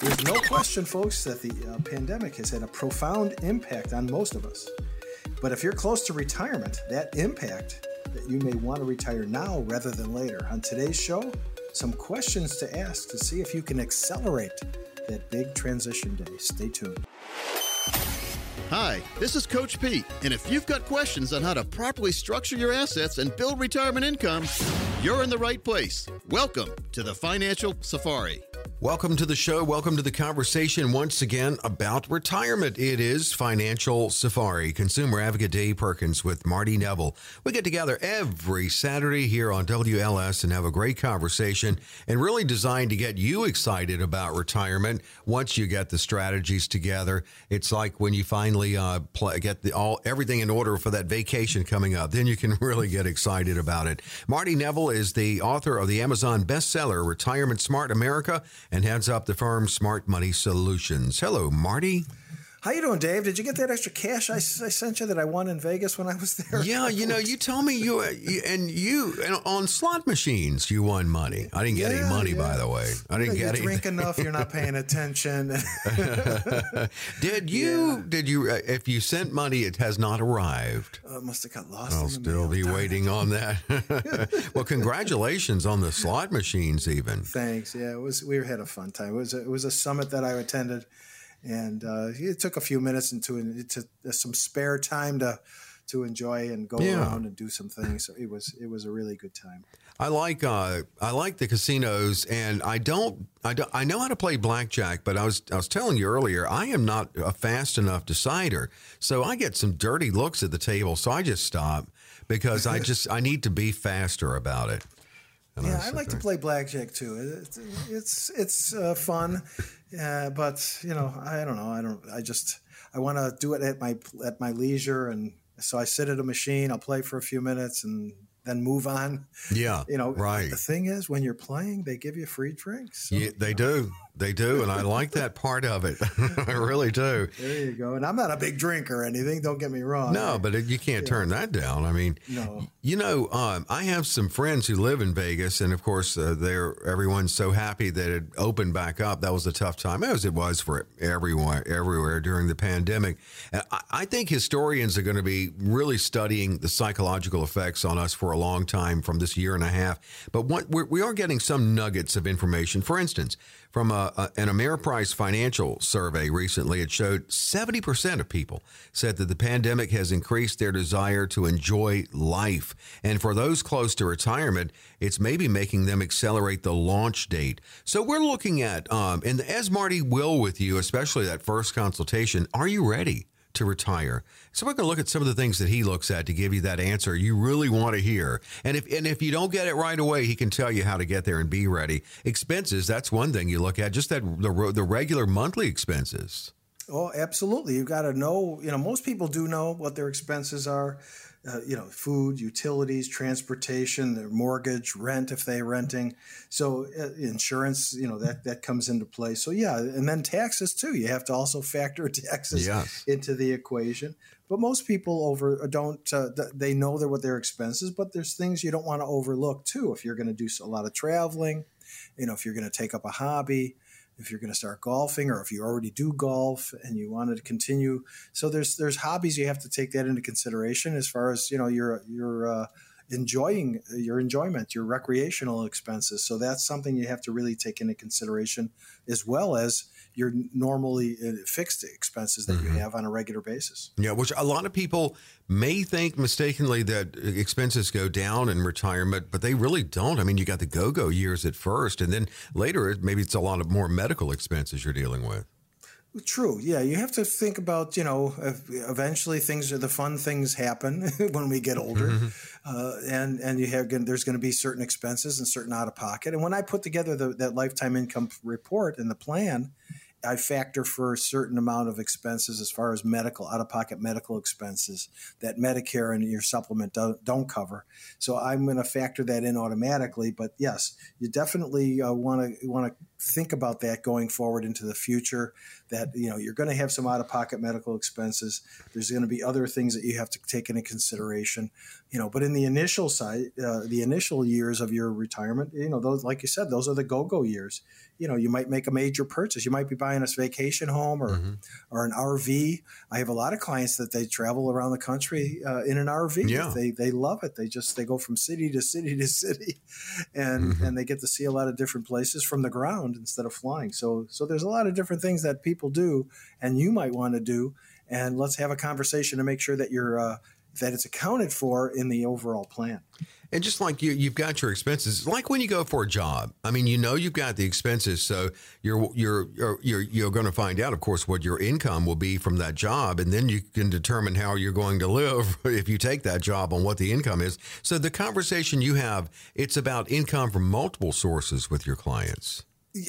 There's no question, folks, that the uh, pandemic has had a profound impact on most of us. But if you're close to retirement, that impact that you may want to retire now rather than later. On today's show, some questions to ask to see if you can accelerate that big transition day. Stay tuned. Hi, this is Coach Pete, and if you've got questions on how to properly structure your assets and build retirement income, you're in the right place. Welcome to the Financial Safari. Welcome to the show. Welcome to the conversation once again about retirement. It is Financial Safari. Consumer Advocate Dave Perkins with Marty Neville. We get together every Saturday here on WLS and have a great conversation and really designed to get you excited about retirement once you get the strategies together. It's like when you finally uh, play, get the, all everything in order for that vacation coming up, then you can really get excited about it. Marty Neville is the author of the Amazon bestseller Retirement Smart America and heads up the firm Smart Money Solutions. Hello, Marty. How you doing, Dave? Did you get that extra cash I, I sent you that I won in Vegas when I was there? Yeah, you know, you told me you, you and you and on slot machines you won money. I didn't get yeah, any money, yeah. by the way. I didn't you get you drink enough, you're not paying attention. did you? Yeah. Did you? Uh, if you sent money, it has not arrived. Oh, it must have got lost. I'll still be waiting on that. well, congratulations on the slot machines, even. Thanks. Yeah, it was. We had a fun time. It was. A, it was a summit that I attended and uh, it took a few minutes into into some spare time to to enjoy and go yeah. around and do some things. So it was it was a really good time. I like uh, I like the casinos, and I don't I don't I know how to play blackjack, but I was I was telling you earlier I am not a fast enough decider, so I get some dirty looks at the table, so I just stop because I just I need to be faster about it. And yeah, I, I like there. to play blackjack too. It's it's it's uh, fun. Yeah, but you know, I don't know. I don't. I just I want to do it at my at my leisure, and so I sit at a machine. I'll play for a few minutes and then move on. Yeah, you know. Right. The thing is, when you're playing, they give you free drinks. So, yeah, they do. They do, and I like that part of it. I really do. There you go. And I'm not a big drinker or anything. Don't get me wrong. No, but you can't yeah. turn that down. I mean, no. You know, um, I have some friends who live in Vegas, and of course, uh, they're everyone's so happy that it opened back up. That was a tough time, as it was for everyone everywhere during the pandemic. And I, I think historians are going to be really studying the psychological effects on us for a long time from this year and a half. But what, we're, we are getting some nuggets of information. For instance, from a, a, an Ameriprise financial survey recently, it showed 70% of people said that the pandemic has increased their desire to enjoy life. And for those close to retirement, it's maybe making them accelerate the launch date. So we're looking at, um, and as Marty will with you, especially that first consultation, are you ready? To retire. So we're going to look at some of the things that he looks at to give you that answer you really want to hear. And if and if you don't get it right away, he can tell you how to get there and be ready. Expenses, that's one thing you look at, just that the the regular monthly expenses. Oh, absolutely. You've got to know, you know, most people do know what their expenses are uh, you know, food, utilities, transportation, their mortgage, rent if they're renting. So uh, insurance, you know, that that comes into play. So yeah, and then taxes too. You have to also factor taxes yes. into the equation. But most people over uh, don't. Uh, they know they're what their expenses, but there's things you don't want to overlook too. If you're going to do a lot of traveling, you know, if you're going to take up a hobby if you're going to start golfing or if you already do golf and you wanted to continue. So there's there's hobbies you have to take that into consideration as far as you know your your uh, enjoying your enjoyment, your recreational expenses. So that's something you have to really take into consideration as well as your normally uh, fixed expenses that mm-hmm. you have on a regular basis. Yeah, which a lot of people may think mistakenly that expenses go down in retirement, but they really don't. I mean, you got the go-go years at first, and then later maybe it's a lot of more medical expenses you're dealing with. True. Yeah, you have to think about you know eventually things are the fun things happen when we get older, mm-hmm. uh, and and you have there's going to be certain expenses and certain out of pocket. And when I put together the, that lifetime income report and the plan, I factor for a certain amount of expenses as far as medical out of pocket medical expenses that Medicare and your supplement don't, don't cover. So I'm going to factor that in automatically. But yes, you definitely want to want to think about that going forward into the future. That you know you're going to have some out of pocket medical expenses. There's going to be other things that you have to take into consideration. You know, but in the initial side, uh, the initial years of your retirement, you know, those like you said, those are the go go years. You know, you might make a major purchase. You might be buying a vacation home or mm-hmm. or an RV. I have a lot of clients that they travel around the country uh, in an RV. Yeah. They they love it. They just they go from city to city to city, and mm-hmm. and they get to see a lot of different places from the ground instead of flying. So so there's a lot of different things that people do, and you might want to do. And let's have a conversation to make sure that you're uh, that it's accounted for in the overall plan. And just like you, you've got your expenses. Like when you go for a job, I mean, you know you've got the expenses, so you're you're you're you're going to find out, of course, what your income will be from that job, and then you can determine how you're going to live if you take that job on what the income is. So the conversation you have, it's about income from multiple sources with your clients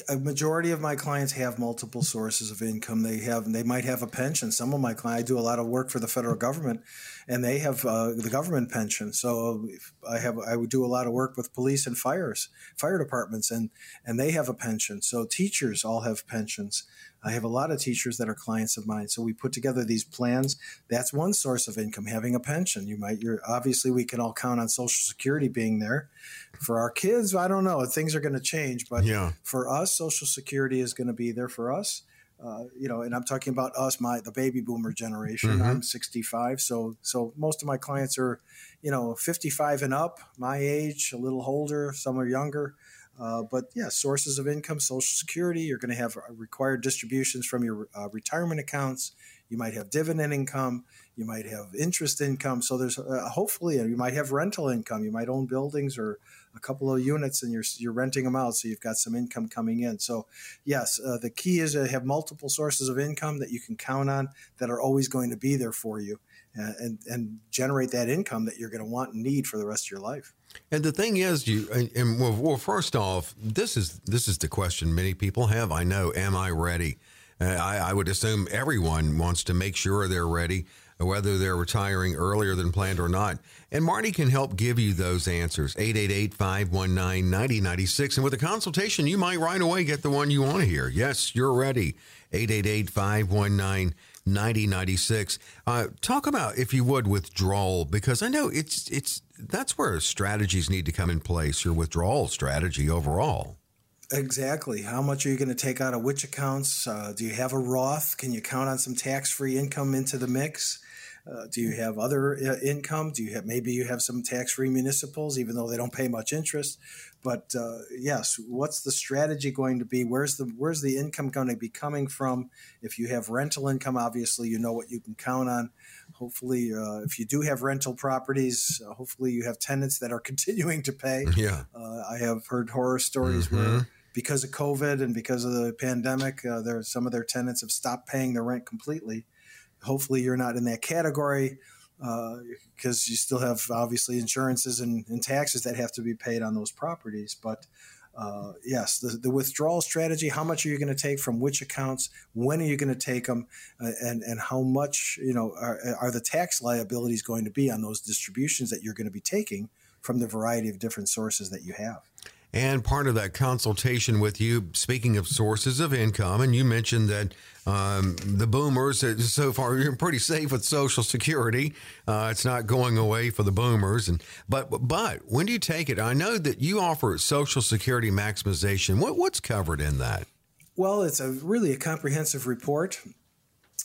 a majority of my clients have multiple sources of income. They have, they might have a pension. Some of my clients, I do a lot of work for the federal government, and they have uh, the government pension. So I have, I would do a lot of work with police and fires, fire departments, and and they have a pension. So teachers all have pensions. I have a lot of teachers that are clients of mine. So we put together these plans. That's one source of income, having a pension. You might, you're obviously we can all count on Social Security being there. For our kids, I don't know. Things are going to change, but yeah. for us, Social Security is going to be there for us. Uh, you know, and I'm talking about us, my the baby boomer generation. Mm-hmm. I'm 65, so so most of my clients are, you know, 55 and up, my age, a little older. Some are younger. Uh, but yeah, sources of income, Social Security, you're going to have uh, required distributions from your uh, retirement accounts. You might have dividend income. You might have interest income. So there's uh, hopefully you might have rental income. You might own buildings or a couple of units and you're you're renting them out, so you've got some income coming in. So yes, uh, the key is to have multiple sources of income that you can count on that are always going to be there for you, and and generate that income that you're going to want and need for the rest of your life. And the thing is, you and well, well, first off, this is this is the question many people have. I know, am I ready? Uh, I, I would assume everyone wants to make sure they're ready, whether they're retiring earlier than planned or not. And Marty can help give you those answers. 888 519 9096. And with a consultation, you might right away get the one you want to hear. Yes, you're ready. 888 519 9096. Uh, talk about, if you would, withdrawal, because I know it's it's that's where strategies need to come in place. Your withdrawal strategy overall. Exactly. How much are you going to take out of which accounts? Uh, do you have a Roth? Can you count on some tax-free income into the mix? Uh, do you have other uh, income? Do you have maybe you have some tax-free municipals, even though they don't pay much interest? But uh, yes, what's the strategy going to be? Where's the where's the income going to be coming from? If you have rental income, obviously you know what you can count on. Hopefully, uh, if you do have rental properties, uh, hopefully you have tenants that are continuing to pay. Yeah, I have heard horror stories mm-hmm. where because of COVID and because of the pandemic, uh, there some of their tenants have stopped paying their rent completely hopefully you're not in that category because uh, you still have obviously insurances and, and, taxes that have to be paid on those properties. But uh, yes, the, the, withdrawal strategy, how much are you going to take from which accounts? When are you going to take them? Uh, and, and how much, you know, are, are the tax liabilities going to be on those distributions that you're going to be taking from the variety of different sources that you have? And part of that consultation with you, speaking of sources of income, and you mentioned that um, the boomers, uh, so far, you're pretty safe with Social Security. Uh, it's not going away for the boomers. And but but when do you take it? I know that you offer Social Security maximization. What, what's covered in that? Well, it's a really a comprehensive report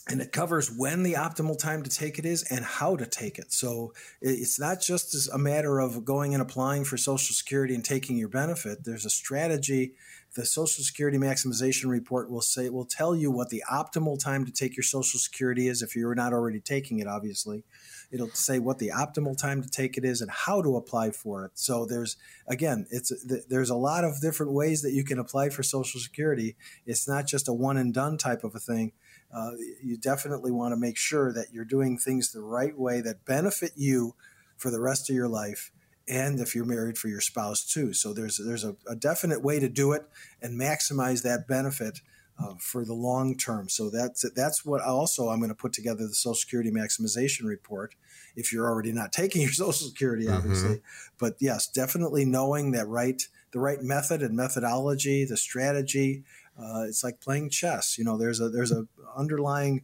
and it covers when the optimal time to take it is and how to take it. So it's not just a matter of going and applying for Social Security and taking your benefit. There's a strategy. The Social Security maximization report will say will tell you what the optimal time to take your Social Security is if you're not already taking it. Obviously, it'll say what the optimal time to take it is and how to apply for it. So there's again, it's there's a lot of different ways that you can apply for Social Security. It's not just a one and done type of a thing uh, you definitely want to make sure that you're doing things the right way that benefit you for the rest of your life and if you're married for your spouse too so there's there's a, a definite way to do it and maximize that benefit uh, for the long term so that's that's what also i'm going to put together the social security maximization report if you're already not taking your social security mm-hmm. obviously mm-hmm. but yes definitely knowing that right the right method and methodology, the strategy. Uh, it's like playing chess. You know, there's a there's a underlying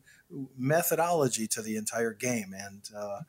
methodology to the entire game, and uh,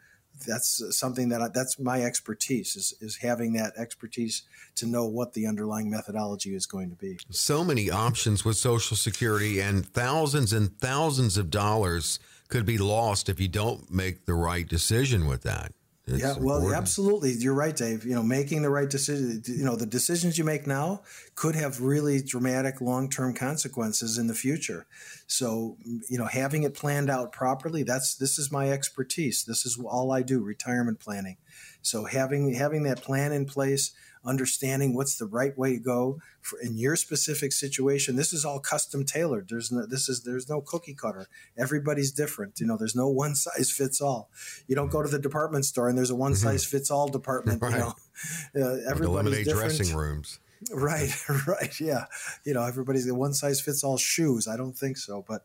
that's something that I, that's my expertise is is having that expertise to know what the underlying methodology is going to be. So many options with Social Security, and thousands and thousands of dollars could be lost if you don't make the right decision with that. It's yeah, well, important. absolutely. You're right, Dave. You know, making the right decision, you know, the decisions you make now could have really dramatic long term consequences in the future. So, you know, having it planned out properly, that's this is my expertise. This is all I do, retirement planning. So having having that plan in place, understanding what's the right way to go for in your specific situation. This is all custom tailored. There's no this is there's no cookie cutter. Everybody's different. You know, there's no one size fits all. You don't go to the department store and there's a one mm-hmm. size fits all department. Right. You know, uh, everybody's different. dressing rooms. Right, right, yeah. You know, everybody's the one size fits all shoes. I don't think so, but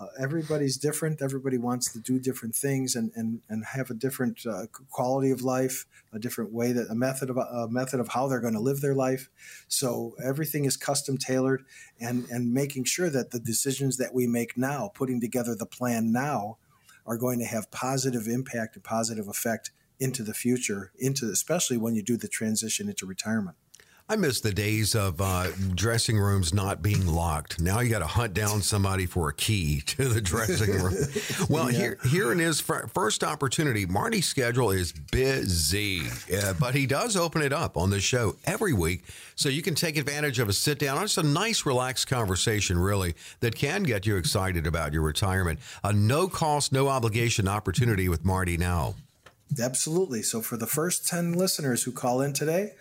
uh, everybody's different. Everybody wants to do different things and, and, and have a different uh, quality of life, a different way that a method of a method of how they're going to live their life. So everything is custom tailored, and and making sure that the decisions that we make now, putting together the plan now, are going to have positive impact and positive effect into the future, into especially when you do the transition into retirement. I miss the days of uh, dressing rooms not being locked. Now you got to hunt down somebody for a key to the dressing room. well, yeah. here here in his first opportunity, Marty's schedule is busy, uh, but he does open it up on the show every week, so you can take advantage of a sit down. It's a nice, relaxed conversation, really, that can get you excited about your retirement. A no cost, no obligation opportunity with Marty now. Absolutely. So for the first 10 listeners who call in today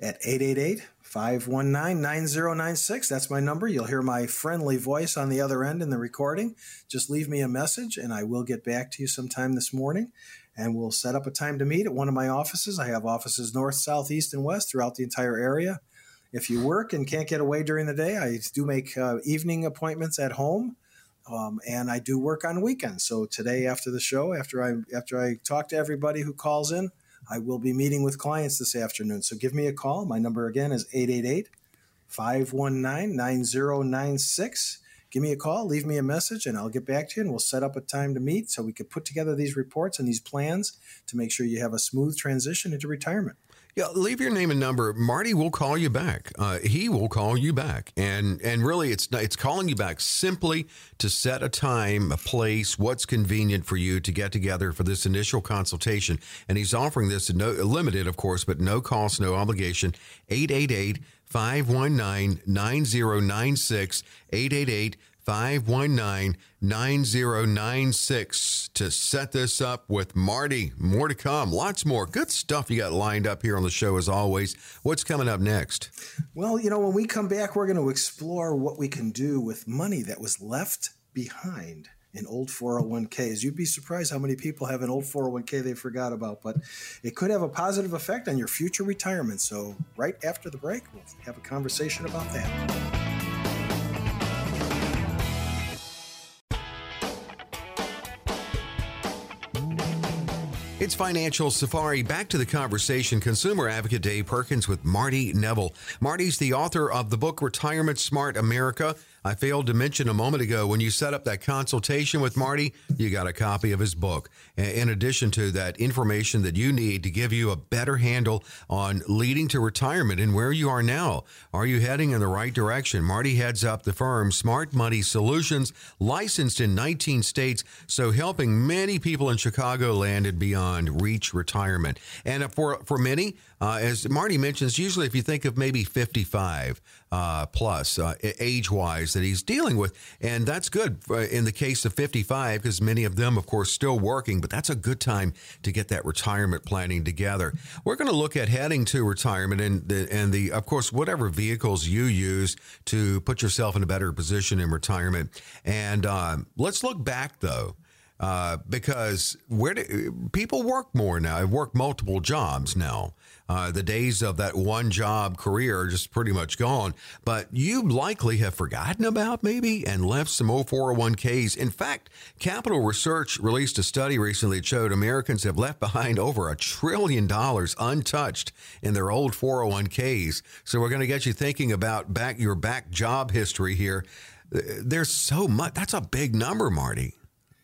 at 888 519 9096, that's my number. You'll hear my friendly voice on the other end in the recording. Just leave me a message and I will get back to you sometime this morning and we'll set up a time to meet at one of my offices. I have offices north, south, east, and west throughout the entire area. If you work and can't get away during the day, I do make uh, evening appointments at home um, and I do work on weekends. So today, after the show, after I after I talk to everybody who calls in, I will be meeting with clients this afternoon. So give me a call. My number again is 888 519 9096. Give me a call, leave me a message, and I'll get back to you and we'll set up a time to meet so we could put together these reports and these plans to make sure you have a smooth transition into retirement. Yeah, leave your name and number. Marty will call you back. Uh, he will call you back, and and really, it's it's calling you back simply to set a time, a place, what's convenient for you to get together for this initial consultation. And he's offering this no limited, of course, but no cost, no obligation. 888 519 9096 888 519 9096 to set this up with Marty. More to come. Lots more. Good stuff you got lined up here on the show, as always. What's coming up next? Well, you know, when we come back, we're going to explore what we can do with money that was left behind in old 401ks. You'd be surprised how many people have an old 401k they forgot about, but it could have a positive effect on your future retirement. So, right after the break, we'll have a conversation about that. It's Financial Safari. Back to the conversation. Consumer advocate Dave Perkins with Marty Neville. Marty's the author of the book Retirement Smart America I failed to mention a moment ago when you set up that consultation with Marty, you got a copy of his book. In addition to that information that you need to give you a better handle on leading to retirement and where you are now. Are you heading in the right direction? Marty heads up the firm Smart Money Solutions, licensed in 19 states, so helping many people in Chicagoland and beyond reach retirement. And for, for many, uh, as Marty mentions, usually if you think of maybe 55 uh, plus uh, age wise that he's dealing with, and that's good in the case of 55 because many of them, of course, still working. But that's a good time to get that retirement planning together. We're going to look at heading to retirement and the, and the of course whatever vehicles you use to put yourself in a better position in retirement. And um, let's look back though uh, because where do, people work more now? Work multiple jobs now. Uh, the days of that one job career are just pretty much gone. But you likely have forgotten about maybe and left some old 401ks. In fact, Capital Research released a study recently that showed Americans have left behind over a trillion dollars untouched in their old 401ks. So we're going to get you thinking about back your back job history here. There's so much. That's a big number, Marty.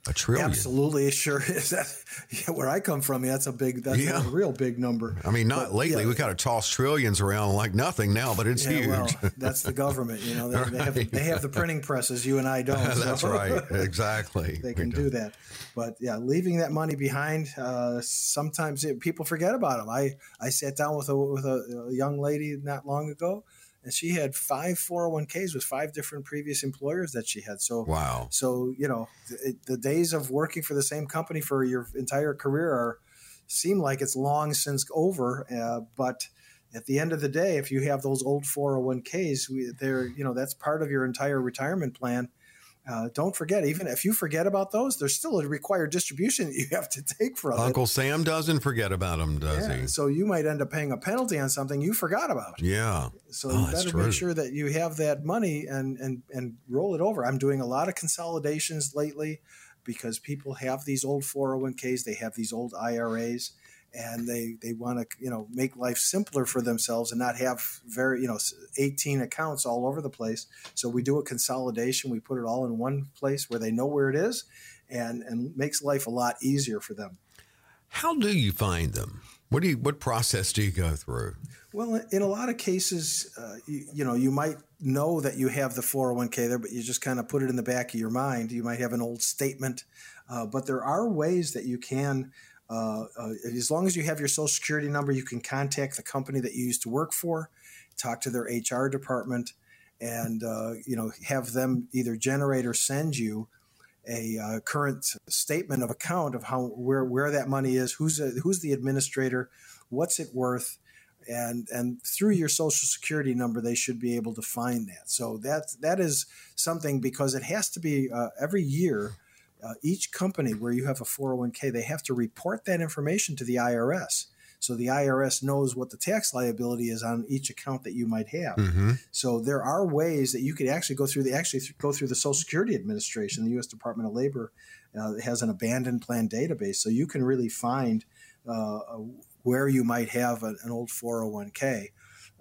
A trillion. Absolutely, it sure is. That yeah, where I come from, yeah, that's a big, that's yeah. a real big number. I mean, not but, lately. Yeah. We kind of toss trillions around like nothing now, but it's yeah, huge. Well, that's the government. You know, they, right. they, have, they have the printing presses. You and I don't. that's so. right. Exactly. they can do that. But yeah, leaving that money behind. Uh, sometimes it, people forget about them. I I sat down with a with a, a young lady not long ago and she had five 401ks with five different previous employers that she had. So wow. So you know, the, the days of working for the same company for your entire career are seem like it's long since over. Uh, but at the end of the day, if you have those old 401ks, we, they're you know that's part of your entire retirement plan uh, don't forget, even if you forget about those, there's still a required distribution that you have to take from Uncle it. Sam doesn't forget about them, does yeah, he? So you might end up paying a penalty on something you forgot about. Yeah. So oh, you better make sure that you have that money and and and roll it over. I'm doing a lot of consolidations lately because people have these old 401ks, they have these old IRAs and they they want to you know make life simpler for themselves and not have very you know 18 accounts all over the place. So we do a consolidation. We put it all in one place where they know where it is and and makes life a lot easier for them. How do you find them? What do you what process do you go through? Well in a lot of cases uh, you, you know you might know that you have the 401k there but you just kind of put it in the back of your mind. You might have an old statement uh, but there are ways that you can uh, uh, as long as you have your social security number, you can contact the company that you used to work for, talk to their HR department, and uh, you know have them either generate or send you a uh, current statement of account of how where where that money is, who's a, who's the administrator, what's it worth, and and through your social security number they should be able to find that. So that that is something because it has to be uh, every year uh, each company where you have a 401k, they have to report that information to the IRS. So the IRS knows what the tax liability is on each account that you might have. Mm-hmm. So there are ways that you could actually go through the actually th- go through the Social Security Administration, the U.S. Department of Labor uh, has an abandoned plan database, so you can really find uh, where you might have a, an old 401k.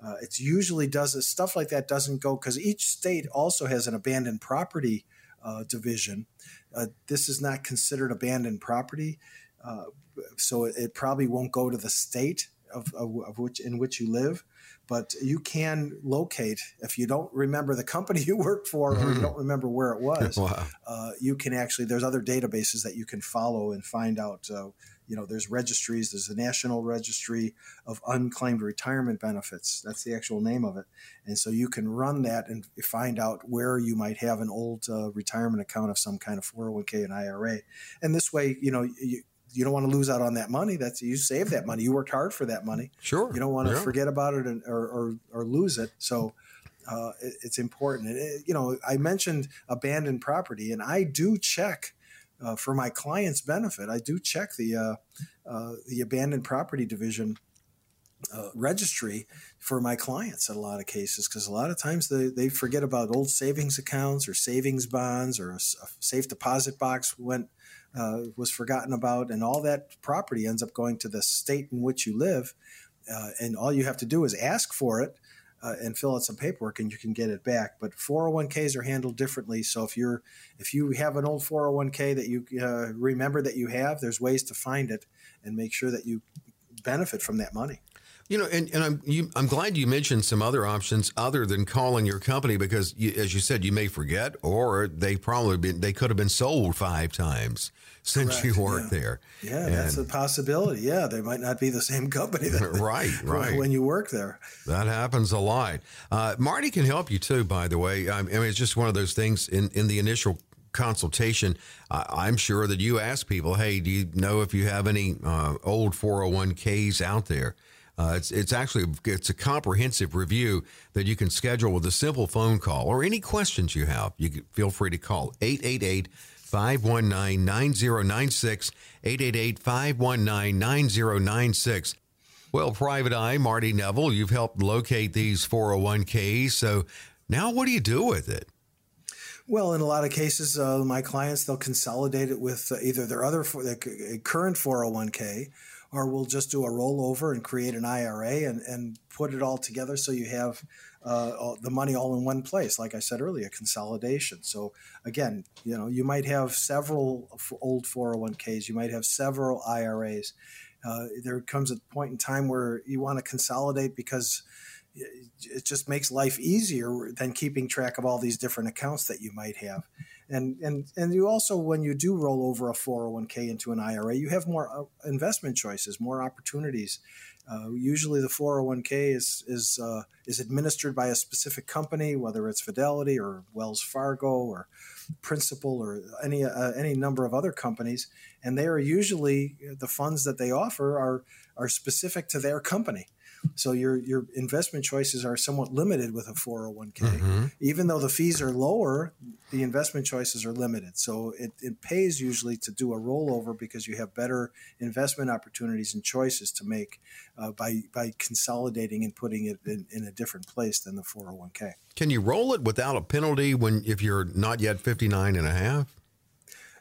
Uh, it's usually does stuff like that doesn't go because each state also has an abandoned property uh, division. Uh, this is not considered abandoned property, uh, so it, it, probably won't go to the state of, of, of, which in which you live. But you can locate if you don't remember the company you worked for or you mm-hmm. don't remember where it was. Wow. Uh, you can actually there's other databases that you can follow and find out uh, you know, there's registries. There's the National Registry of Unclaimed Retirement Benefits. That's the actual name of it. And so you can run that and find out where you might have an old uh, retirement account of some kind of 401k and IRA. And this way, you know, you, you don't want to lose out on that money. That's you save that money. You worked hard for that money. Sure. You don't want to yeah. forget about it and, or, or, or lose it. So uh, it, it's important. It, you know, I mentioned abandoned property, and I do check uh, for my clients' benefit, I do check the uh, uh, the abandoned property division uh, registry for my clients in a lot of cases because a lot of times they, they forget about old savings accounts or savings bonds or a, a safe deposit box went uh, was forgotten about and all that property ends up going to the state in which you live uh, and all you have to do is ask for it uh, and fill out some paperwork and you can get it back. But 401ks are handled differently. So if you're if you have an old 401k that you uh, remember that you have, there's ways to find it and make sure that you benefit from that money. You know, and, and I'm you, I'm glad you mentioned some other options other than calling your company because, you, as you said, you may forget, or they probably been they could have been sold five times since Correct. you worked yeah. there. Yeah, and that's a possibility. Yeah, they might not be the same company. That, right, right. When you work there, that happens a lot. Uh, Marty can help you too. By the way, I mean it's just one of those things in in the initial consultation, I'm sure that you ask people, hey, do you know if you have any uh, old 401ks out there? Uh, it's it's actually it's a comprehensive review that you can schedule with a simple phone call or any questions you have. You can, feel free to call 888 519 9096 888 519 9096. Well, Private Eye, Marty Neville, you've helped locate these 401ks. So now what do you do with it? Well, in a lot of cases, uh, my clients they'll consolidate it with uh, either their other their current 401k, or we'll just do a rollover and create an IRA and, and put it all together so you have uh, the money all in one place. Like I said earlier, a consolidation. So again, you know, you might have several old 401ks, you might have several IRAs. Uh, there comes a point in time where you want to consolidate because it just makes life easier than keeping track of all these different accounts that you might have. And and and you also when you do roll over a 401k into an IRA, you have more uh, investment choices, more opportunities. Uh, usually, the 401k is is uh, is administered by a specific company, whether it's Fidelity or Wells Fargo or Principal or any uh, any number of other companies, and they are usually the funds that they offer are are specific to their company. So your your investment choices are somewhat limited with a 401k. Mm-hmm. Even though the fees are lower, the investment choices are limited. So it, it pays usually to do a rollover because you have better investment opportunities and choices to make uh, by by consolidating and putting it in, in a different place than the 401k. Can you roll it without a penalty when if you're not yet 59 and a half?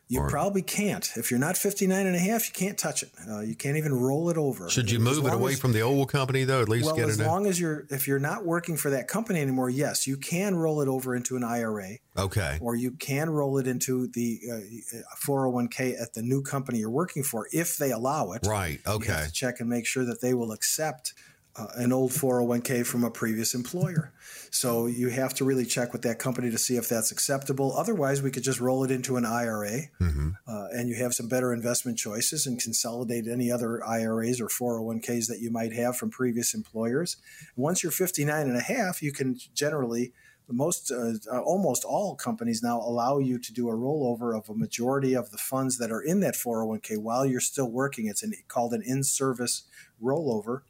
You or, probably can't. If you're not 59 and a half, you can't touch it. Uh, you can't even roll it over. Should you move it away as, from the old company though? At least get it. well, get as long as you're if you're not working for that company anymore, yes, you can roll it over into an IRA. Okay. Or you can roll it into the uh, 401k at the new company you're working for if they allow it. Right. Okay. check and make sure that they will accept uh, an old 401k from a previous employer. So you have to really check with that company to see if that's acceptable. Otherwise, we could just roll it into an IRA mm-hmm. uh, and you have some better investment choices and consolidate any other IRAs or 401ks that you might have from previous employers. Once you're 59 and a half, you can generally most uh, uh almost all companies now allow you to do a rollover of a majority of the funds that are in that 401k while you're still working it's an, called an in-service rollover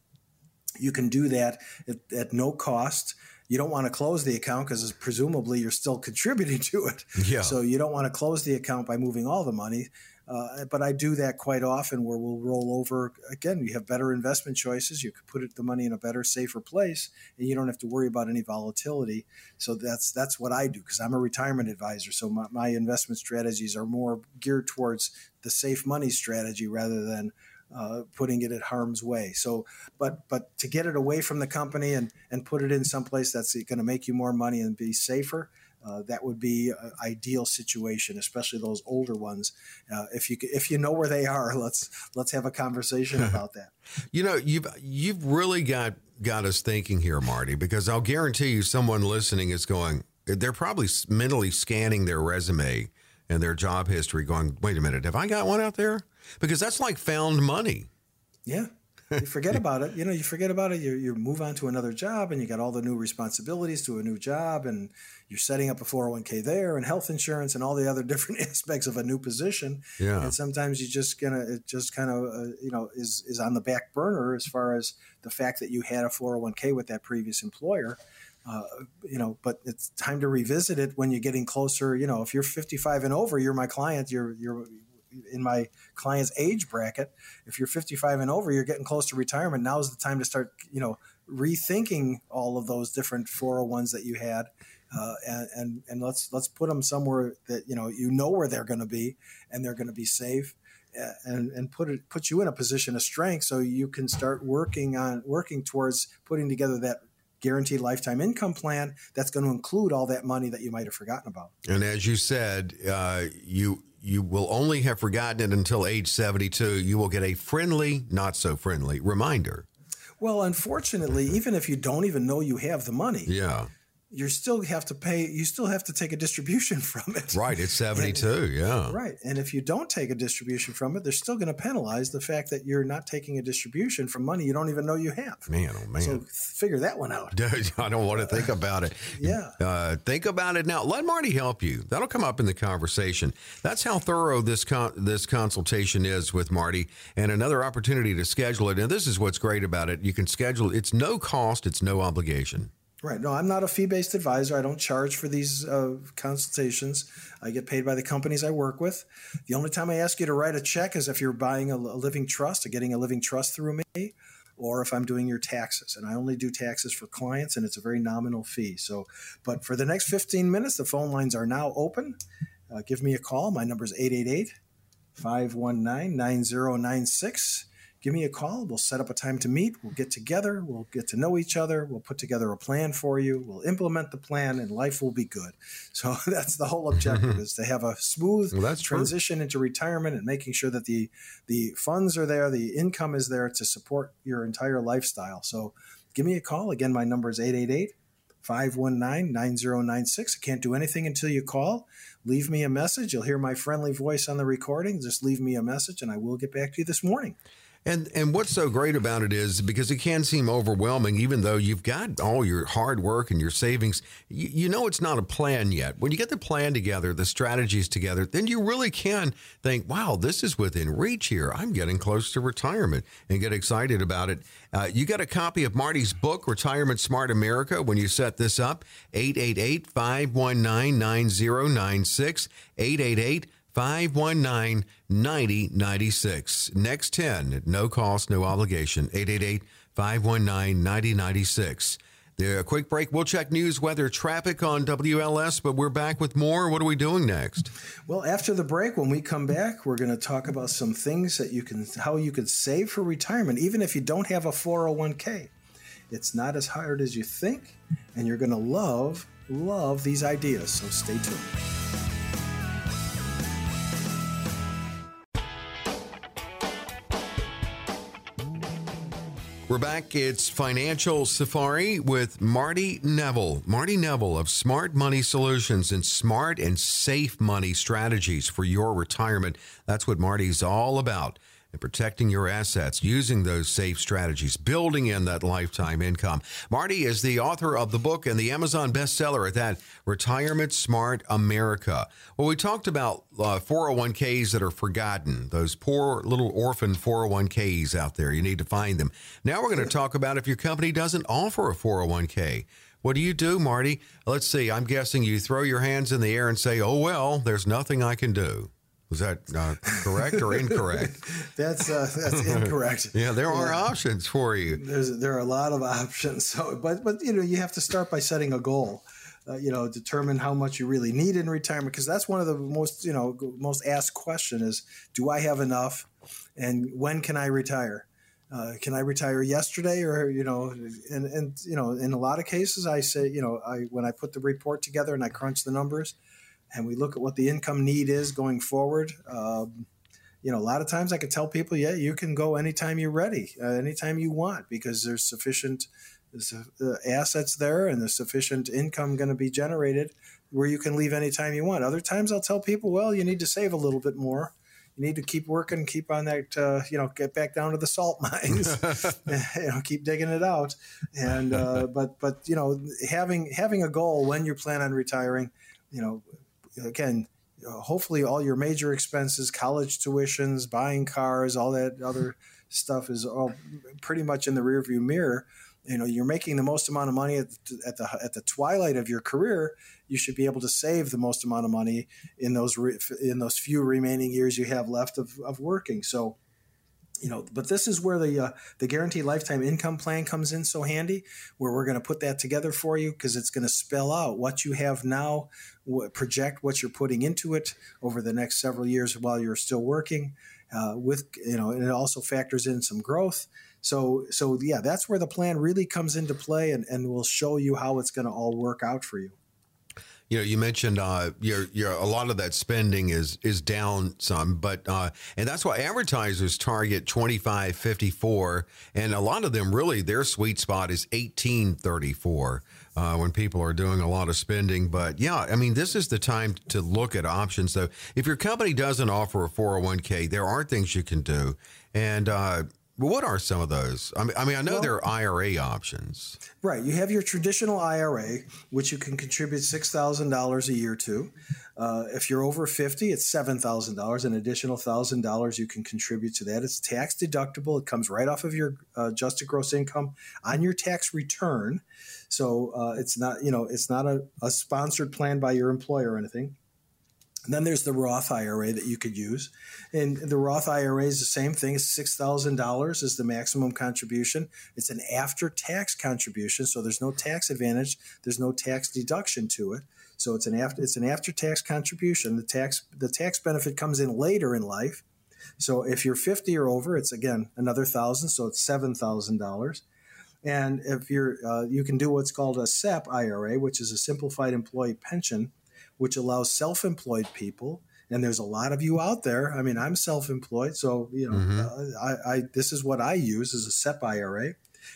you can do that at, at no cost. You don't want to close the account because presumably you're still contributing to it. Yeah. So you don't want to close the account by moving all the money. Uh, but I do that quite often where we'll roll over. Again, you have better investment choices. You can put it, the money in a better, safer place, and you don't have to worry about any volatility. So that's that's what I do because I'm a retirement advisor. So my, my investment strategies are more geared towards the safe money strategy rather than uh, putting it at harm's way. So, but but to get it away from the company and and put it in someplace that's going to make you more money and be safer. Uh, that would be an ideal situation, especially those older ones. Uh, if you if you know where they are, let's let's have a conversation about that. you know, you've you've really got got us thinking here, Marty, because I'll guarantee you, someone listening is going. They're probably mentally scanning their resume and their job history, going, "Wait a minute, have I got one out there?" Because that's like found money. Yeah. You forget about it. You know, you forget about it. You, you move on to another job and you got all the new responsibilities to a new job and you're setting up a 401k there and health insurance and all the other different aspects of a new position. Yeah. And sometimes you just gonna, it just kind of, uh, you know, is, is on the back burner as far as the fact that you had a 401k with that previous employer. Uh, you know, but it's time to revisit it when you're getting closer. You know, if you're 55 and over, you're my client. You're you're in my client's age bracket. If you're 55 and over, you're getting close to retirement. Now is the time to start, you know, rethinking all of those different 401s that you had. Uh, and, and and let's let's put them somewhere that you know you know where they're going to be and they're going to be safe and and put it put you in a position of strength so you can start working on working towards putting together that guaranteed lifetime income plan that's going to include all that money that you might have forgotten about. And as you said, uh, you you will only have forgotten it until age 72. You will get a friendly, not so friendly reminder. Well, unfortunately, even if you don't even know you have the money, yeah, you still have to pay you still have to take a distribution from it. Right it's 72 and, yeah. Right and if you don't take a distribution from it they're still going to penalize the fact that you're not taking a distribution from money you don't even know you have. Man oh man. So figure that one out. I don't want to think about it. Yeah. Uh, think about it now. Let marty help you. That'll come up in the conversation. That's how thorough this con- this consultation is with marty and another opportunity to schedule it. And this is what's great about it. You can schedule it's no cost it's no obligation Right. No, I'm not a fee based advisor. I don't charge for these uh, consultations. I get paid by the companies I work with. The only time I ask you to write a check is if you're buying a, a living trust or getting a living trust through me, or if I'm doing your taxes. And I only do taxes for clients, and it's a very nominal fee. So, but for the next 15 minutes, the phone lines are now open. Uh, give me a call. My number is 888 519 9096 give me a call. We'll set up a time to meet. We'll get together. We'll get to know each other. We'll put together a plan for you. We'll implement the plan, and life will be good. So that's the whole objective: is to have a smooth well, transition true. into retirement and making sure that the the funds are there, the income is there to support your entire lifestyle. So give me a call. Again, my number is 888 519 9096. I can't do anything until you call. Leave me a message. You'll hear my friendly voice on the recording. Just leave me a message and I will get back to you this morning. And and what's so great about it is because it can seem overwhelming, even though you've got all your hard work and your savings, you, you, know it's not a plan yet. When you get the plan together, the strategies together, then you really can think, wow, this is within reach here. I'm getting close to retirement and get excited about it. Uh, you got a copy of Marty's book, Retirement Smart America, when you set this up. 888 519 9096. 888 519 9096. Next 10, no cost, no obligation. 888 519 9096. A quick break. We'll check news, weather, traffic on WLS, but we're back with more. What are we doing next? Well, after the break, when we come back, we're going to talk about some things that you can, how you can save for retirement, even if you don't have a 401k. It's not as hard as you think, and you're going to love, love these ideas. So stay tuned. We're back. It's Financial Safari with Marty Neville. Marty Neville of Smart Money Solutions and Smart and Safe Money Strategies for your retirement. That's what Marty's all about and protecting your assets using those safe strategies, building in that lifetime income. Marty is the author of the book and the Amazon bestseller at that, Retirement Smart America. Well, we talked about uh, 401ks that are forgotten, those poor little orphan 401ks out there. You need to find them. Now we're going to talk about if your company doesn't offer a 401k. What do you do, Marty? Let's see. I'm guessing you throw your hands in the air and say, oh, well, there's nothing I can do. Was that uh, correct or incorrect? that's uh, that's incorrect. yeah, there are yeah. options for you. There's there are a lot of options. So, but but you know, you have to start by setting a goal. Uh, you know, determine how much you really need in retirement because that's one of the most you know most asked question is, do I have enough, and when can I retire? Uh, can I retire yesterday or you know and and you know in a lot of cases I say you know I when I put the report together and I crunch the numbers and we look at what the income need is going forward, um, you know, a lot of times I could tell people, yeah, you can go anytime you're ready, uh, anytime you want, because there's sufficient there's, uh, assets there and there's sufficient income going to be generated where you can leave anytime you want. Other times I'll tell people, well, you need to save a little bit more. You need to keep working, keep on that, uh, you know, get back down to the salt mines, you know, keep digging it out. And, uh, but, but, you know, having, having a goal when you plan on retiring, you know, again, uh, hopefully all your major expenses, college tuitions, buying cars, all that other stuff is all pretty much in the rearview mirror. You know, you're making the most amount of money at the, at the at the twilight of your career. You should be able to save the most amount of money in those re, in those few remaining years you have left of, of working. So, you know but this is where the uh, the guaranteed lifetime income plan comes in so handy where we're going to put that together for you because it's going to spell out what you have now project what you're putting into it over the next several years while you're still working uh, with you know and it also factors in some growth. So so yeah that's where the plan really comes into play and, and we'll show you how it's going to all work out for you you know, you mentioned uh, your your a lot of that spending is is down some, but uh, and that's why advertisers target twenty five fifty four, and a lot of them really their sweet spot is eighteen thirty four. uh, when people are doing a lot of spending. But yeah, I mean, this is the time to look at options. So if your company doesn't offer a 401k, there are things you can do. And uh, what are some of those? I mean, I, mean, I know well, there are IRA options. Right. You have your traditional IRA, which you can contribute $6,000 a year to. Uh, if you're over 50, it's $7,000. An additional $1,000 you can contribute to that. It's tax deductible. It comes right off of your uh, adjusted gross income on your tax return. So uh, it's not, you know, it's not a, a sponsored plan by your employer or anything. Then there's the Roth IRA that you could use. And the Roth IRA is the same thing. It's $6,000 is the maximum contribution. It's an after tax contribution. So there's no tax advantage. There's no tax deduction to it. So it's an after, it's an after tax contribution. The tax, the tax benefit comes in later in life. So if you're 50 or over, it's again another thousand. So it's $7,000. And if you're, uh, you can do what's called a SEP IRA, which is a simplified employee pension which allows self-employed people and there's a lot of you out there. I mean, I'm self-employed, so you know, mm-hmm. uh, I, I, this is what I use as a SEP IRA,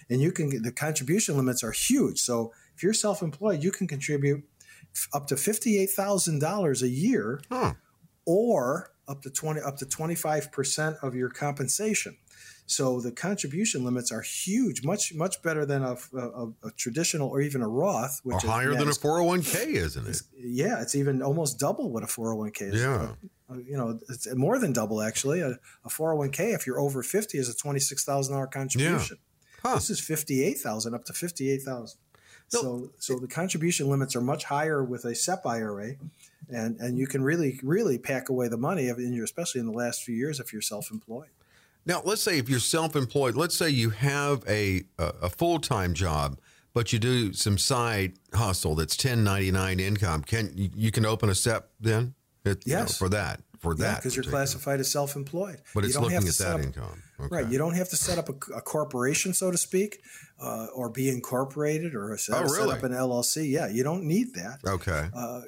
and you can the contribution limits are huge. So if you're self-employed, you can contribute up to fifty-eight thousand dollars a year, huh. or up to twenty up to twenty-five percent of your compensation. So the contribution limits are huge, much much better than a, a, a traditional or even a Roth, which or is higher than a 401k, isn't it? yeah, it's even almost double what a 401k is. Yeah. Uh, you know, it's more than double actually. A, a 401k, if you're over 50, is a $26,000 contribution. Yeah. Huh. This is 58,000 up to 58,000. So, so the contribution limits are much higher with a SEP IRA, and and you can really really pack away the money in your especially in the last few years if you're self-employed. Now, let's say if you're self-employed, let's say you have a a, full-time job, but you do some side hustle that's 1099 income. Can you, you can open a SEP then? It, yes, you know, for that for that because you're classified as self-employed. But it's looking at that up, income, okay. right? You don't have to set up a, a corporation, so to speak, uh, or be incorporated or set, oh, really? set, up an LLC. Yeah, you don't need that. Okay, uh,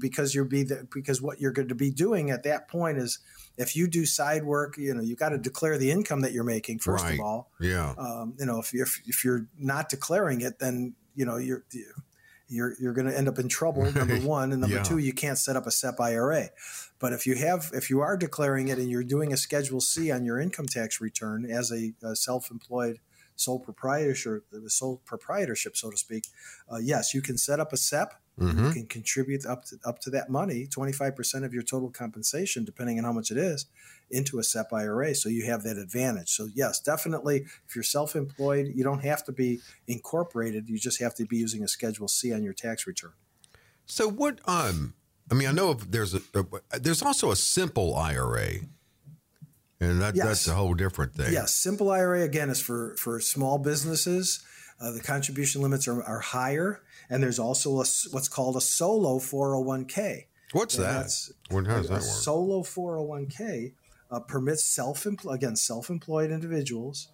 because you're be the, because what you're going to be doing at that point is if you do side work, you know you got to declare the income that you're making first right. of all. Yeah, um, you know if you're if you're not declaring it, then you know you're you're you're going to end up in trouble. Number one, and number yeah. two, you can't set up a SEP IRA. But if you have, if you are declaring it and you're doing a Schedule C on your income tax return as a, a self-employed sole proprietorship, sole proprietorship, so to speak, uh, yes, you can set up a SEP. Mm-hmm. You can contribute up to up to that money, twenty five percent of your total compensation, depending on how much it is, into a SEP IRA. So you have that advantage. So yes, definitely, if you're self employed, you don't have to be incorporated. You just have to be using a Schedule C on your tax return. So what? Um, I mean, I know there's a, a there's also a simple IRA. And that, yes. that's a whole different thing. Yes, simple IRA again is for for small businesses. Uh, the contribution limits are, are higher, and there's also a, what's called a solo 401k. What's and that? What, how does that work? Solo 401k uh, permits self again self-employed individuals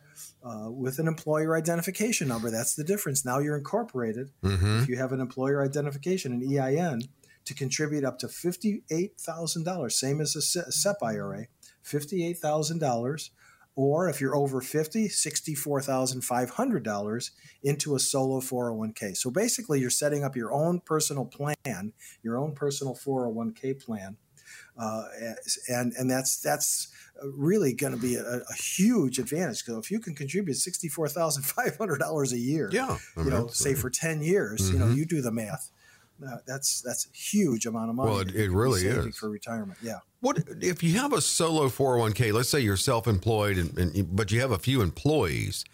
uh, with an employer identification number. That's the difference. Now you're incorporated. Mm-hmm. If you have an employer identification, an EIN, to contribute up to $58,000, same as a SEP IRA, $58,000. Or if you're over 50, $64,500 into a solo 401k. So basically, you're setting up your own personal plan, your own personal 401k plan. Uh, and and that's that's really going to be a, a, huge advantage because if you can contribute sixty four thousand five hundred dollars a year, yeah, you know, say for ten years, mm-hmm. you know, mm-hmm. you do the math. Uh, that's that's a huge amount of money. Well, it, it really is for retirement. Yeah. What if you have a solo 401k? Let's say you're self-employed, and, and, but you have a few employees.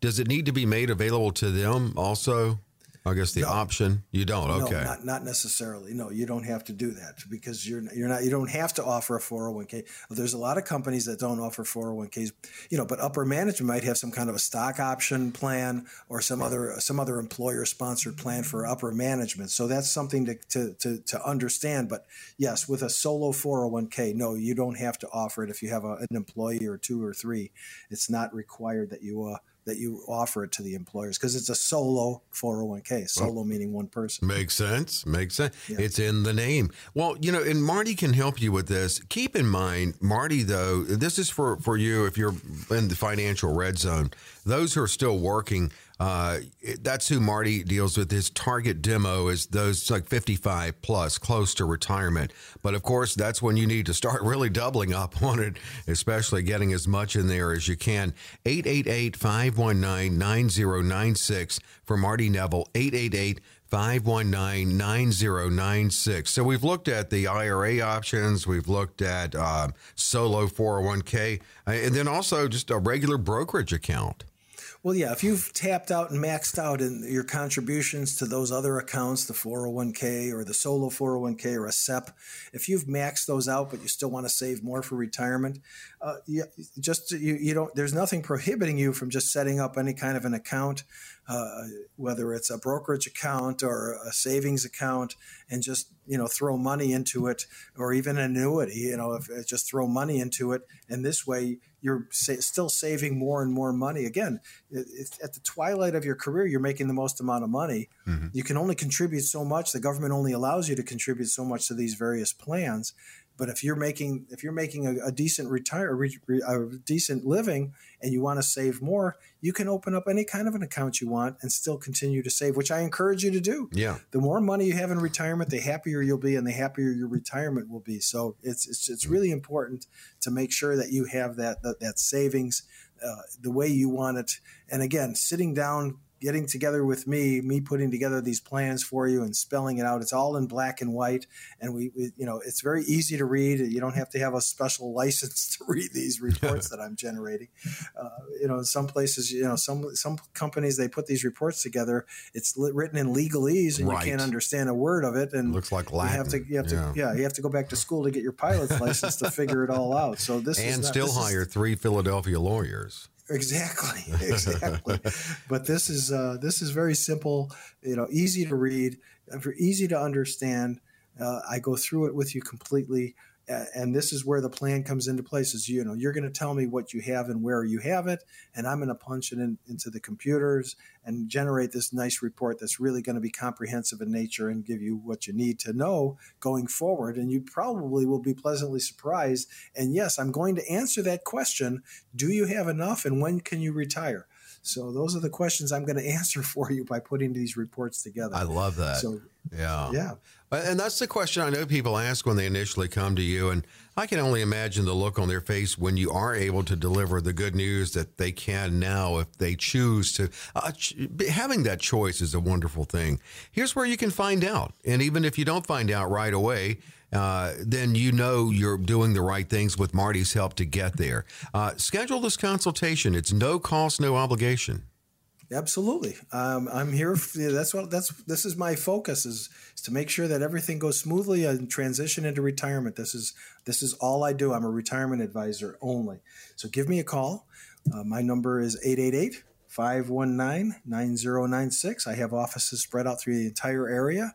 Does it need to be made available to them also? I guess the no. option you don't. Okay, no, not, not necessarily. No, you don't have to do that because you're you're not you don't have to offer a 401k. There's a lot of companies that don't offer 401ks, you know, but upper management might have some kind of a stock option plan or some other some other employer sponsored plan for upper management. So that's something to to to, to understand. But yes, with a solo 401k, no, you don't have to offer it if you have a, an employee or two or three. It's not required that you uh, that you offer it to the employers because it's a solo 401k. Solo well, meaning one person. Makes sense. Makes sense. Yeah. It's in the name. Well, you know, and Marty can help you with this. Keep in mind, Marty, though, this is for, for you if you're in the financial red zone. Those who are still working, uh, that's who Marty deals with. His target demo is those like 55 plus, close to retirement. But of course, that's when you need to start really doubling up on it, especially getting as much in there as you can. 888 519 9096 for Marty Neville. 888 519 9096. So we've looked at the IRA options, we've looked at uh, solo 401k, uh, and then also just a regular brokerage account. Well, yeah, if you've tapped out and maxed out in your contributions to those other accounts, the 401k or the solo 401k or a SEP, if you've maxed those out but you still want to save more for retirement, uh, you, just you, you don't. There's nothing prohibiting you from just setting up any kind of an account uh, whether it's a brokerage account or a savings account, and just you know throw money into it, or even an annuity. You know, if, uh, just throw money into it, and this way you're sa- still saving more and more money. Again, at the twilight of your career, you're making the most amount of money. Mm-hmm. You can only contribute so much. The government only allows you to contribute so much to these various plans. But if you're making if you're making a, a decent retire a decent living and you want to save more, you can open up any kind of an account you want and still continue to save, which I encourage you to do. Yeah. The more money you have in retirement, the happier you'll be, and the happier your retirement will be. So it's it's, it's really important to make sure that you have that that, that savings uh, the way you want it. And again, sitting down getting together with me, me putting together these plans for you and spelling it out. It's all in black and white, and we, we, you know, it's very easy to read. You don't have to have a special license to read these reports that I'm generating. Uh, you know, in some places, you know, some some companies they put these reports together. It's written in legalese, and right. you can't understand a word of it. And it looks like Latin. You have to, you have to, yeah. yeah. you have to go back to school to get your pilot's license to figure it all out. So this and not, still this hire is, three Philadelphia lawyers. Exactly, exactly. but this is uh, this is very simple, you know, easy to read, easy to understand. Uh, I go through it with you completely and this is where the plan comes into place is you know you're going to tell me what you have and where you have it and i'm going to punch it in, into the computers and generate this nice report that's really going to be comprehensive in nature and give you what you need to know going forward. And you probably will be pleasantly surprised. And yes i'm going to answer that question. Do you have enough and when can you retire so those are the questions I'm going to answer for you by putting these reports together. I love that. So yeah, yeah. And that's the question I know people ask when they initially come to you. And I can only imagine the look on their face when you are able to deliver the good news that they can now if they choose to. Uh, ch- having that choice is a wonderful thing. Here's where you can find out. And even if you don't find out right away, uh, then you know you're doing the right things with Marty's help to get there. Uh, schedule this consultation. It's no cost, no obligation. Absolutely. Um, I'm here. For, that's what. That's this is my focus is, is to make sure that everything goes smoothly and transition into retirement. This is this is all I do. I'm a retirement advisor only. So give me a call. Uh, my number is 888 519 9096. I have offices spread out through the entire area,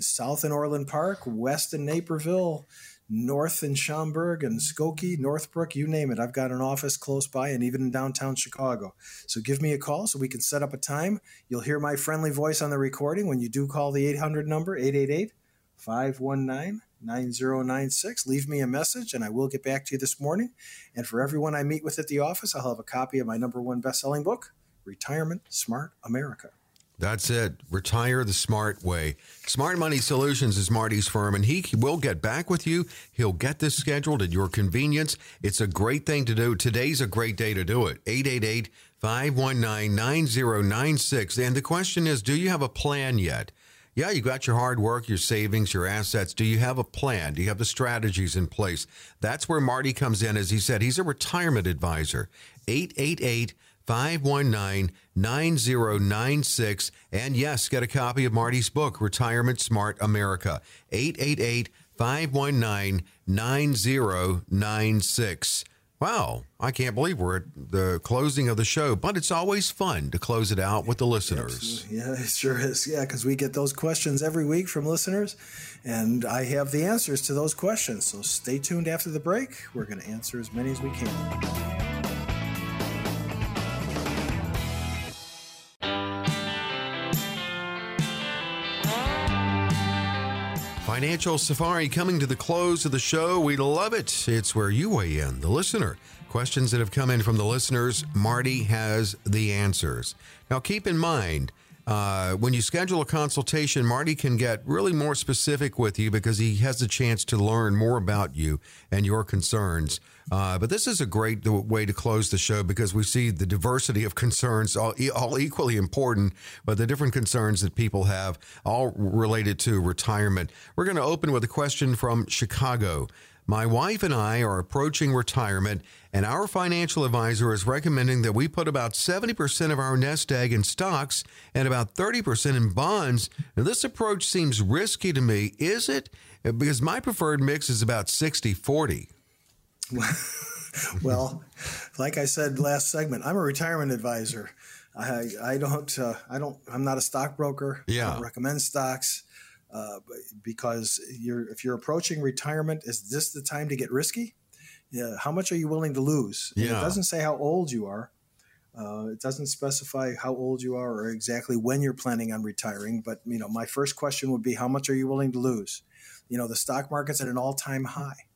south in Orland Park, west in Naperville, north in Schaumburg and Skokie, Northbrook, you name it. I've got an office close by and even in downtown Chicago. So give me a call so we can set up a time. You'll hear my friendly voice on the recording when you do call the 800 number, 888 519 9096. Leave me a message and I will get back to you this morning. And for everyone I meet with at the office, I'll have a copy of my number one best selling book, Retirement Smart America. That's it. Retire the smart way. Smart Money Solutions is Marty's firm, and he will get back with you. He'll get this scheduled at your convenience. It's a great thing to do. Today's a great day to do it. 888 519 9096. And the question is do you have a plan yet? Yeah, you got your hard work, your savings, your assets. Do you have a plan? Do you have the strategies in place? That's where Marty comes in. As he said, he's a retirement advisor. 888 519 9096. And yes, get a copy of Marty's book, Retirement Smart America. 888 519 9096. Wow, I can't believe we're at the closing of the show, but it's always fun to close it out with the listeners. Yeah, it sure is. Yeah, because we get those questions every week from listeners, and I have the answers to those questions. So stay tuned after the break. We're going to answer as many as we can. Financial Safari coming to the close of the show. We love it. It's where you weigh in, the listener. Questions that have come in from the listeners, Marty has the answers. Now, keep in mind, uh, when you schedule a consultation, Marty can get really more specific with you because he has a chance to learn more about you and your concerns. Uh, but this is a great way to close the show because we see the diversity of concerns, all, all equally important, but the different concerns that people have, all related to retirement. We're going to open with a question from Chicago. My wife and I are approaching retirement, and our financial advisor is recommending that we put about 70% of our nest egg in stocks and about 30% in bonds. Now, this approach seems risky to me. Is it? Because my preferred mix is about 60 40. well, like I said last segment, I'm a retirement advisor. I, I don't uh, I don't I'm not a stockbroker. Yeah. I don't recommend stocks uh, because you're if you're approaching retirement, is this the time to get risky? Yeah. How much are you willing to lose? Yeah. it doesn't say how old you are. Uh, it doesn't specify how old you are or exactly when you're planning on retiring. But you know, my first question would be, how much are you willing to lose? You know, the stock market's at an all-time high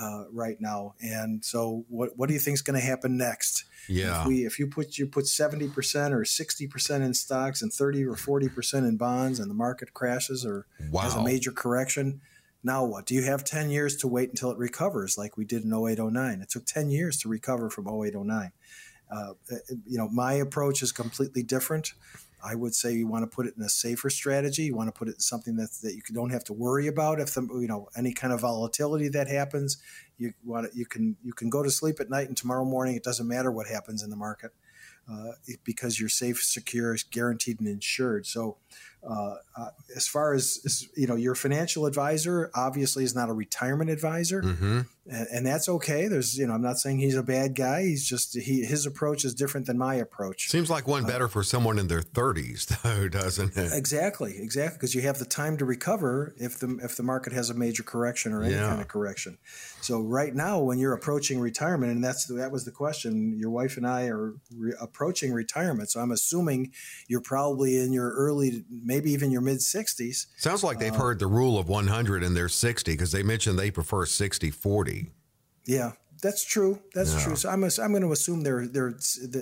uh, right now, and so what? What do you think is going to happen next? Yeah. If we if you put you put seventy percent or sixty percent in stocks and thirty or forty percent in bonds, and the market crashes or wow. has a major correction, now what? Do you have ten years to wait until it recovers, like we did in 0809? It took ten years to recover from 0809. Uh, you know, my approach is completely different. I would say you want to put it in a safer strategy. You want to put it in something that, that you don't have to worry about if the you know any kind of volatility that happens. You want to, you can you can go to sleep at night and tomorrow morning it doesn't matter what happens in the market uh, because you're safe, secure, guaranteed, and insured. So uh, uh, as far as, as, you know, your financial advisor obviously is not a retirement advisor, mm-hmm. and, and, that's okay. There's, you know, I'm not saying he's a bad guy. He's just he his approach is different than my approach. Seems like one uh, better for someone in their 30s, though, doesn't it? Exactly, exactly, because you have the time to recover if the if the market has a major correction or any yeah. kind of correction. So right now, when you're approaching retirement, and that's that was the question. Your wife and I are re- approaching retirement, so I'm assuming you're probably in your early maybe even your mid 60s. Sounds like they've uh, heard the rule of 100 and they're 60 because they mentioned they prefer 60 40. Yeah, that's true. That's yeah. true. So I'm, I'm going to assume they're they're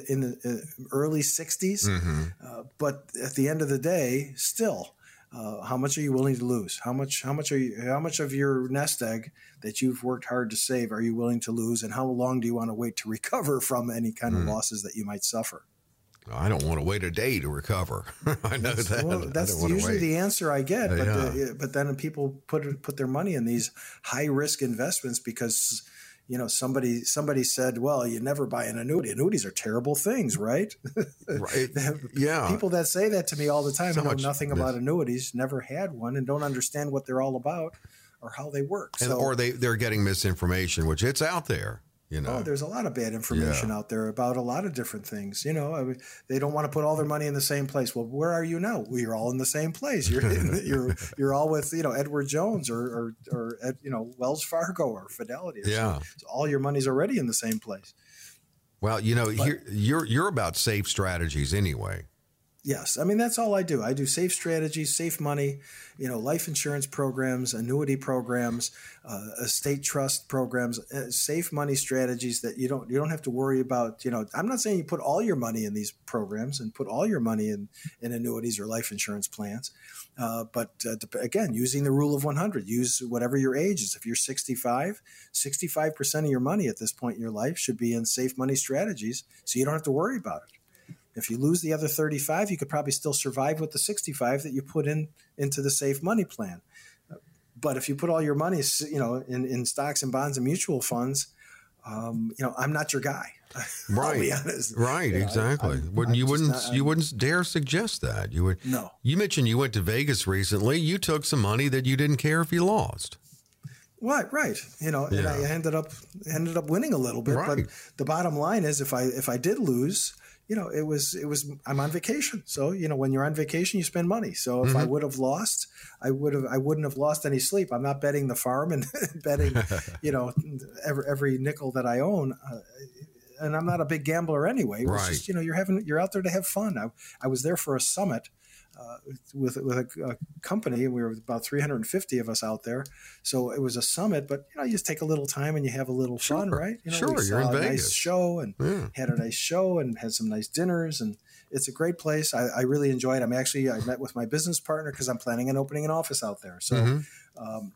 in the uh, early 60s. Mm-hmm. Uh, but at the end of the day, still, uh, how much are you willing to lose? How much? How much are you? How much of your nest egg that you've worked hard to save are you willing to lose? And how long do you want to wait to recover from any kind mm. of losses that you might suffer? I don't want to wait a day to recover. I know that's, that. Well, that's usually the answer I get. But, yeah. the, but then people put put their money in these high risk investments because you know somebody somebody said, "Well, you never buy an annuity. Annuities are terrible things, right?" Right. yeah. People that say that to me all the time so know nothing about annuities, never had one, and don't understand what they're all about or how they work. And, so, or they they're getting misinformation, which it's out there. You oh, know, oh, there's a lot of bad information yeah. out there about a lot of different things. You know, I mean, they don't want to put all their money in the same place. Well, where are you now? Well, you're all in the same place. You're in, you're you're all with you know Edward Jones or or, or you know Wells Fargo or Fidelity. Or yeah, so all your money's already in the same place. Well, you know, but, you're you're about safe strategies anyway. Yes, I mean that's all I do. I do safe strategies, safe money, you know, life insurance programs, annuity programs, uh, estate trust programs, uh, safe money strategies that you don't you don't have to worry about. You know, I'm not saying you put all your money in these programs and put all your money in in annuities or life insurance plans, uh, but uh, again, using the rule of 100, use whatever your age is. If you're 65, 65 percent of your money at this point in your life should be in safe money strategies, so you don't have to worry about it. If you lose the other 35, you could probably still survive with the 65 that you put in into the safe money plan. But if you put all your money, you know, in, in stocks and bonds and mutual funds, um, you know, I'm not your guy. Right. Right. You know, exactly. I, wouldn't you wouldn't not, you wouldn't dare suggest that you would? No. You mentioned you went to Vegas recently. You took some money that you didn't care if you lost. Right, right. You know, yeah. and I ended up ended up winning a little bit. Right. But the bottom line is, if I if I did lose, you know, it was it was I'm on vacation. So, you know, when you're on vacation, you spend money. So if mm-hmm. I would have lost, I would have I wouldn't have lost any sleep. I'm not betting the farm and betting, you know, every every nickel that I own. Uh, and I'm not a big gambler anyway. It right. Just, you know, you're having you're out there to have fun. I, I was there for a summit uh, with with a, a, company, and we were about 350 of us out there. So it was a summit, but you know, you just take a little time and you have a little sure. fun, right? You know, sure, you're in a Vegas. Nice show and yeah. had a nice show and had some nice dinners, and it's a great place. I, I really enjoyed. It. I'm actually I met with my business partner because I'm planning on opening an office out there. So. Mm-hmm. Um,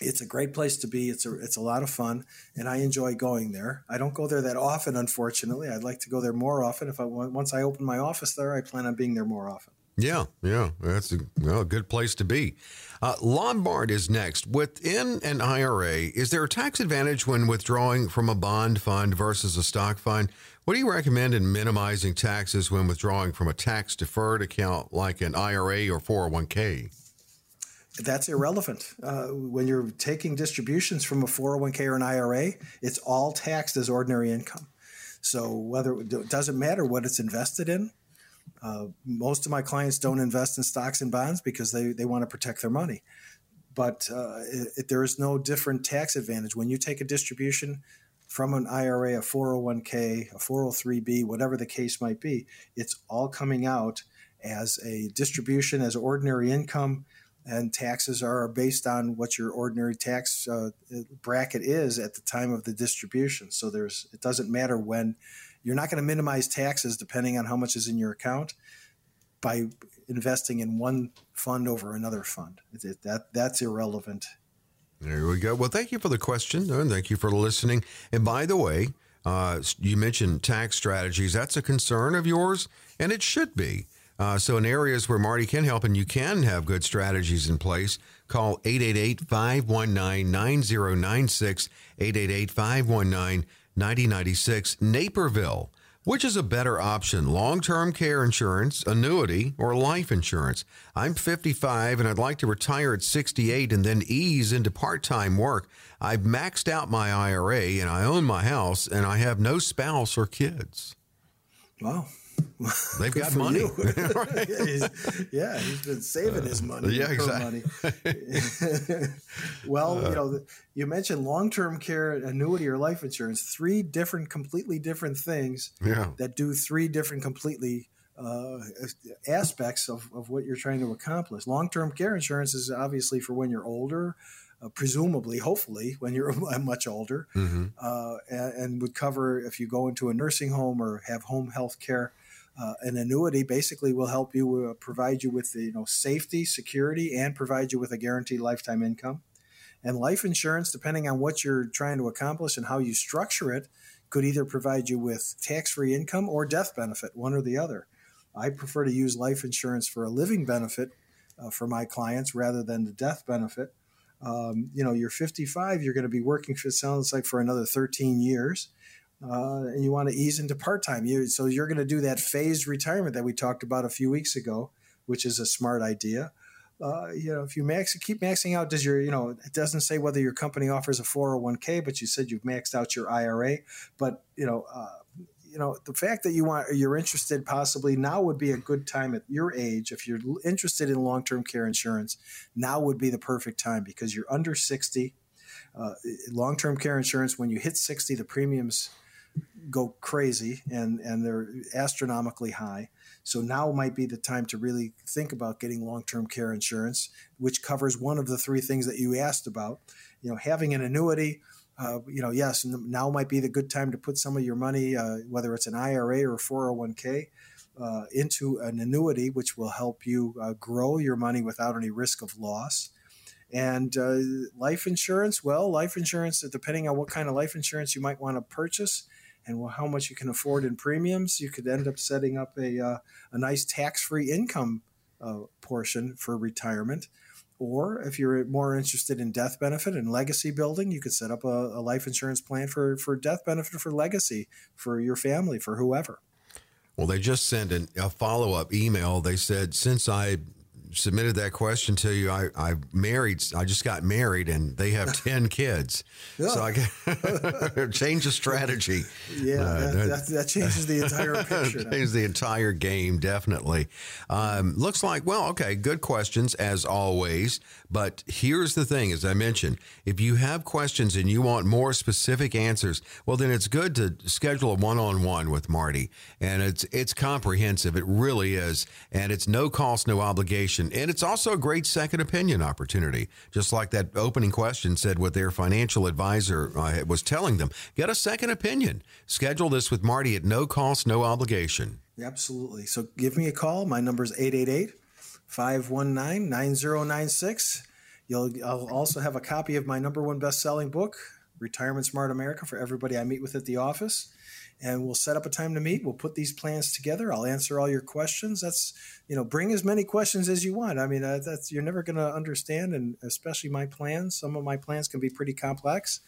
it's a great place to be. It's a it's a lot of fun, and I enjoy going there. I don't go there that often, unfortunately. I'd like to go there more often. If I once I open my office there, I plan on being there more often. Yeah, yeah, that's a, well, good place to be. Uh, Lombard is next. Within an IRA, is there a tax advantage when withdrawing from a bond fund versus a stock fund? What do you recommend in minimizing taxes when withdrawing from a tax deferred account like an IRA or 401k? That's irrelevant. Uh, when you're taking distributions from a 401k or an IRA, it's all taxed as ordinary income. So whether it doesn't matter what it's invested in, uh, most of my clients don't invest in stocks and bonds because they, they want to protect their money. But uh, it, it, there is no different tax advantage. When you take a distribution from an IRA, a 401k, a 403b, whatever the case might be, it's all coming out as a distribution, as ordinary income, and taxes are based on what your ordinary tax uh, bracket is at the time of the distribution. So there's it doesn't matter when you're not going to minimize taxes depending on how much is in your account by investing in one fund over another fund. It, that that's irrelevant. There we go. Well, thank you for the question, and thank you for listening. And by the way, uh, you mentioned tax strategies. That's a concern of yours, and it should be. Uh, so, in areas where Marty can help and you can have good strategies in place, call 888 519 9096, 888 519 9096 Naperville. Which is a better option, long term care insurance, annuity, or life insurance? I'm 55 and I'd like to retire at 68 and then ease into part time work. I've maxed out my IRA and I own my house and I have no spouse or kids. Wow. They've got money. right? yeah, he's, yeah, he's been saving his money. Yeah, exactly. Money. well, uh, you know, you mentioned long-term care, annuity, or life insurance. Three different, completely different things. Yeah. That do three different, completely uh, aspects of, of what you're trying to accomplish. Long-term care insurance is obviously for when you're older. Uh, presumably, hopefully, when you're much older, mm-hmm. uh, and, and, would cover if you go into a nursing home or have home health care. Uh, an annuity basically will help you uh, provide you with you know safety, security, and provide you with a guaranteed lifetime income. And life insurance, depending on what you're trying to accomplish and how you structure it, could either provide you with tax-free income or death benefit, one or the other. I prefer to use life insurance for a living benefit uh, for my clients rather than the death benefit. Um, you know, you're 55, you're going to be working it sounds like, for another 13 years uh, and you want to ease into part time. You so you're going to do that phased retirement that we talked about a few weeks ago, which is a smart idea. Uh, you know, if you max keep maxing out, does your you know it doesn't say whether your company offers a 401k, but you said you've maxed out your IRA. But you know, uh, you know the fact that you want you're interested possibly now would be a good time at your age if you're interested in long term care insurance. Now would be the perfect time because you're under 60. Uh, long term care insurance when you hit 60, the premiums go crazy and and they're astronomically high. So now might be the time to really think about getting long-term care insurance, which covers one of the three things that you asked about. You know, having an annuity. Uh, you know, yes, now might be the good time to put some of your money, uh, whether it's an IRA or 401k, uh, into an annuity, which will help you uh, grow your money without any risk of loss. And uh, life insurance, well, life insurance, depending on what kind of life insurance you might want to purchase, and well, how much you can afford in premiums, you could end up setting up a, uh, a nice tax free income uh, portion for retirement. Or if you're more interested in death benefit and legacy building, you could set up a, a life insurance plan for, for death benefit for legacy for your family, for whoever. Well, they just sent an, a follow up email. They said, since I submitted that question to you. I, I married, I just got married and they have 10 kids. Yeah. So I change the strategy. Yeah, uh, that, that, that, changes the entire picture. changes the entire game, definitely. Um, looks like, well, okay, good questions as always. But here's the thing, as I mentioned, if you have questions and you want more specific answers, well, then it's good to schedule a one-on-one with Marty. And it's, it's comprehensive. It really is. And it's no cost, no obligation. And it's also a great second opinion opportunity. Just like that opening question said what their financial advisor uh, was telling them. Get a second opinion. Schedule this with Marty at no cost, no obligation. Absolutely. So give me a call. My number is 888 519 9096. You'll I'll also have a copy of my number one best selling book, Retirement Smart America, for everybody I meet with at the office and we'll set up a time to meet. We'll put these plans together. I'll answer all your questions. That's you know, bring as many questions as you want. I mean, uh, that's you're never going to understand, and especially my plans. Some of my plans can be pretty complex.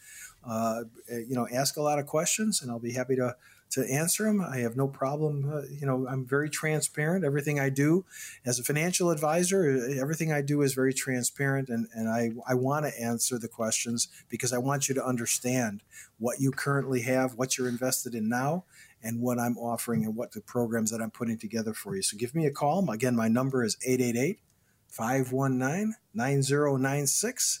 Uh, you know, ask a lot of questions, and I'll be happy to to answer them. I have no problem. Uh, you know, I'm very transparent. Everything I do as a financial advisor, everything I do is very transparent. And, and I, I want to answer the questions because I want you to understand what you currently have, what you're invested in now, and what I'm offering and what the programs that I'm putting together for you. So give me a call. Again, my number is 888 519 9096.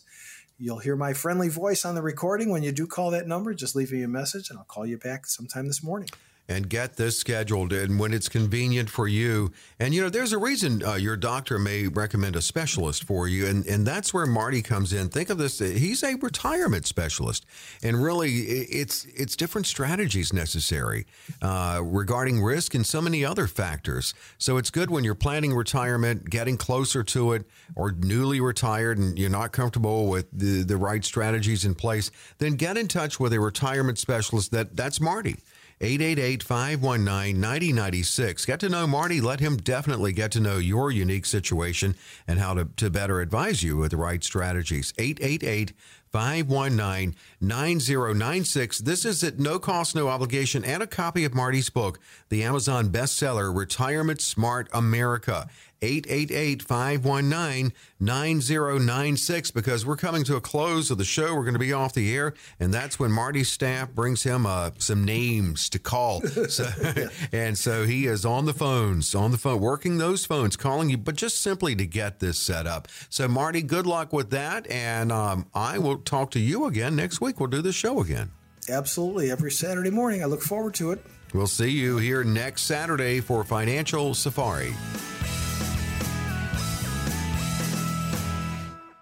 You'll hear my friendly voice on the recording when you do call that number. Just leave me a message and I'll call you back sometime this morning and get this scheduled and when it's convenient for you. And you know, there's a reason uh, your doctor may recommend a specialist for you, and and that's where Marty comes in. Think of this: he's a retirement specialist, and really, it's it's different strategies necessary uh, regarding risk and so many other factors. So it's good when you're planning retirement, getting closer to it, or newly retired and you're not comfortable with the the right strategies in place. Then get in touch with a retirement specialist. That that's Marty. 888 519 9096. Get to know Marty. Let him definitely get to know your unique situation and how to, to better advise you with the right strategies. 888 519 9096. This is at no cost, no obligation, and a copy of Marty's book, the Amazon bestseller, Retirement Smart America. 888 519 9096 because we're coming to a close of the show. We're going to be off the air, and that's when Marty's staff brings him uh, some names to call. So, and so he is on the phones, on the phone, working those phones, calling you, but just simply to get this set up. So, Marty, good luck with that. And um, I will talk to you again next week. We'll do the show again. Absolutely. Every Saturday morning. I look forward to it. We'll see you here next Saturday for Financial Safari.